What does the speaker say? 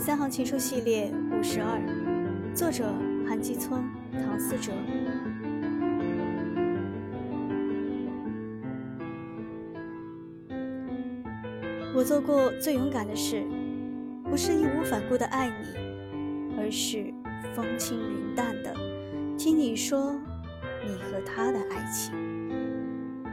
三行情书系列五十二，作者韩基村、唐思哲。我做过最勇敢的事，不是义无反顾的爱你，而是风轻云淡的听你说你和他的爱情。